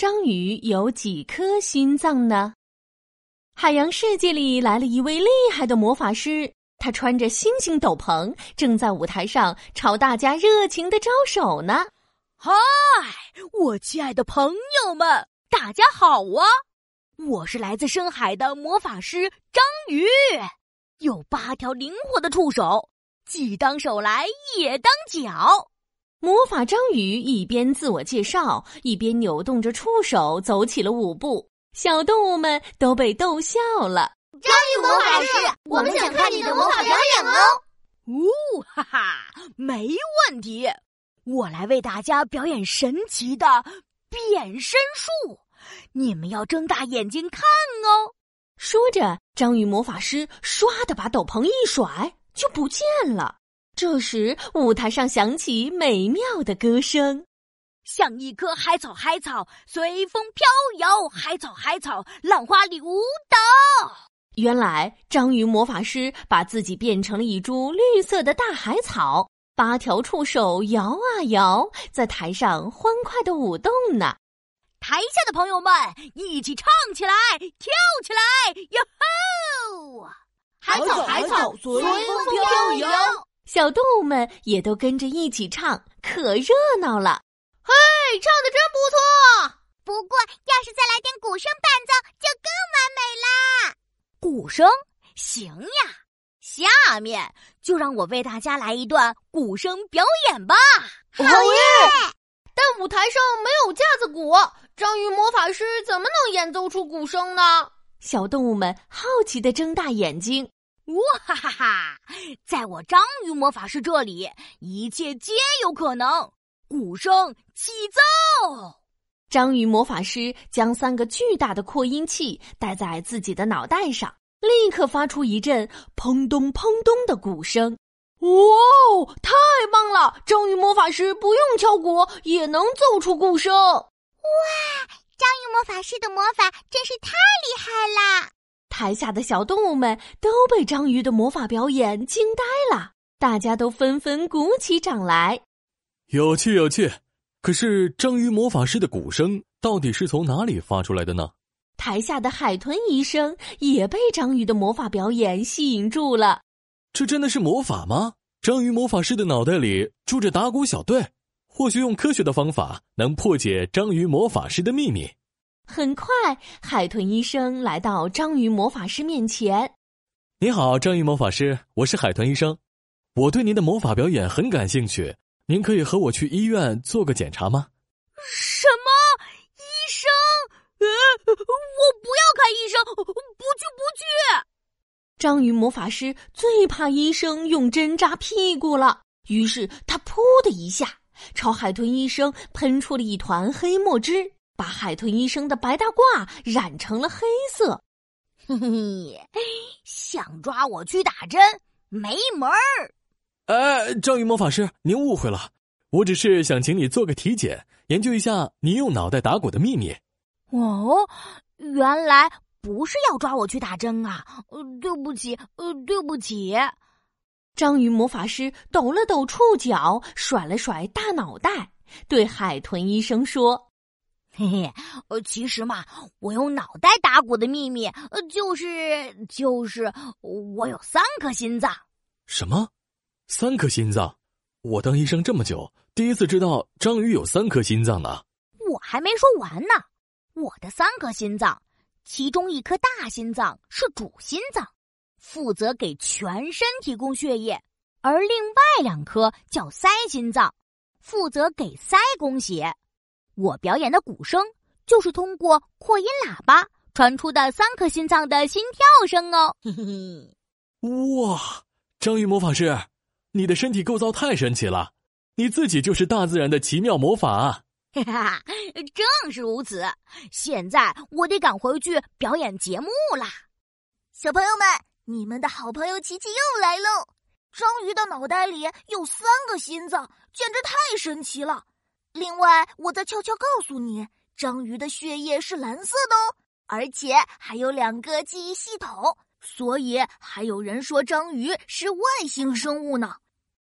章鱼有几颗心脏呢？海洋世界里来了一位厉害的魔法师，他穿着星星斗篷，正在舞台上朝大家热情的招手呢。嗨，我亲爱的朋友们，大家好啊！我是来自深海的魔法师章鱼，有八条灵活的触手，既当手来也当脚。魔法章鱼一边自我介绍，一边扭动着触手走起了舞步，小动物们都被逗笑了。章鱼魔法师，我们想看你的魔法表演哦！呜哈哈，没问题，我来为大家表演神奇的变身术，你们要睁大眼睛看哦。说着，章鱼魔法师唰的把斗篷一甩，就不见了。这时，舞台上响起美妙的歌声，像一棵海草，海草随风飘摇，海草，海草浪花里舞蹈。原来，章鱼魔法师把自己变成了一株绿色的大海草，八条触手摇啊摇，在台上欢快的舞动呢。台下的朋友们，一起唱起来，跳起来，哟吼！海草，海草随风飘摇。小动物们也都跟着一起唱，可热闹了。嘿，唱的真不错。不过，要是再来点鼓声伴奏，就更完美啦。鼓声行呀，下面就让我为大家来一段鼓声表演吧。好耶！但舞台上没有架子鼓，章鱼魔法师怎么能演奏出鼓声呢？小动物们好奇的睁大眼睛。哇哈哈哈！在我章鱼魔法师这里，一切皆有可能。鼓声起奏，章鱼魔法师将三个巨大的扩音器戴在自己的脑袋上，立刻发出一阵砰咚砰咚的鼓声。哇哦，太棒了！章鱼魔法师不用敲鼓也能奏出鼓声。哇，章鱼魔法师的魔法真是太厉！台下的小动物们都被章鱼的魔法表演惊呆了，大家都纷纷鼓起掌来。有趣，有趣！可是章鱼魔法师的鼓声到底是从哪里发出来的呢？台下的海豚医生也被章鱼的魔法表演吸引住了。这真的是魔法吗？章鱼魔法师的脑袋里住着打鼓小队，或许用科学的方法能破解章鱼魔法师的秘密。很快，海豚医生来到章鱼魔法师面前。“你好，章鱼魔法师，我是海豚医生，我对您的魔法表演很感兴趣，您可以和我去医院做个检查吗？”“什么？医生？呃，我不要看医生，不去，不去！”章鱼魔法师最怕医生用针扎屁股了，于是他“噗”的一下，朝海豚医生喷出了一团黑墨汁。把海豚医生的白大褂染成了黑色，嘿嘿，想抓我去打针没门儿！哎，章鱼魔法师，您误会了，我只是想请你做个体检，研究一下你用脑袋打鼓的秘密。哦，原来不是要抓我去打针啊！呃，对不起，呃，对不起。章鱼魔法师抖了抖触角，甩了甩大脑袋，对海豚医生说。嘿嘿，呃，其实嘛，我用脑袋打鼓的秘密，呃，就是就是我有三颗心脏。什么？三颗心脏？我当医生这么久，第一次知道章鱼有三颗心脏呢。我还没说完呢，我的三颗心脏，其中一颗大心脏是主心脏，负责给全身提供血液；而另外两颗叫腮心脏，负责给腮供血。我表演的鼓声就是通过扩音喇叭传出的三颗心脏的心跳声哦！嘿嘿，哇，章鱼魔法师，你的身体构造太神奇了，你自己就是大自然的奇妙魔法。哈哈，正是如此。现在我得赶回去表演节目啦。小朋友们，你们的好朋友琪琪又来喽！章鱼的脑袋里有三个心脏，简直太神奇了。另外，我再悄悄告诉你，章鱼的血液是蓝色的哦，而且还有两个记忆系统，所以还有人说章鱼是外星生物呢。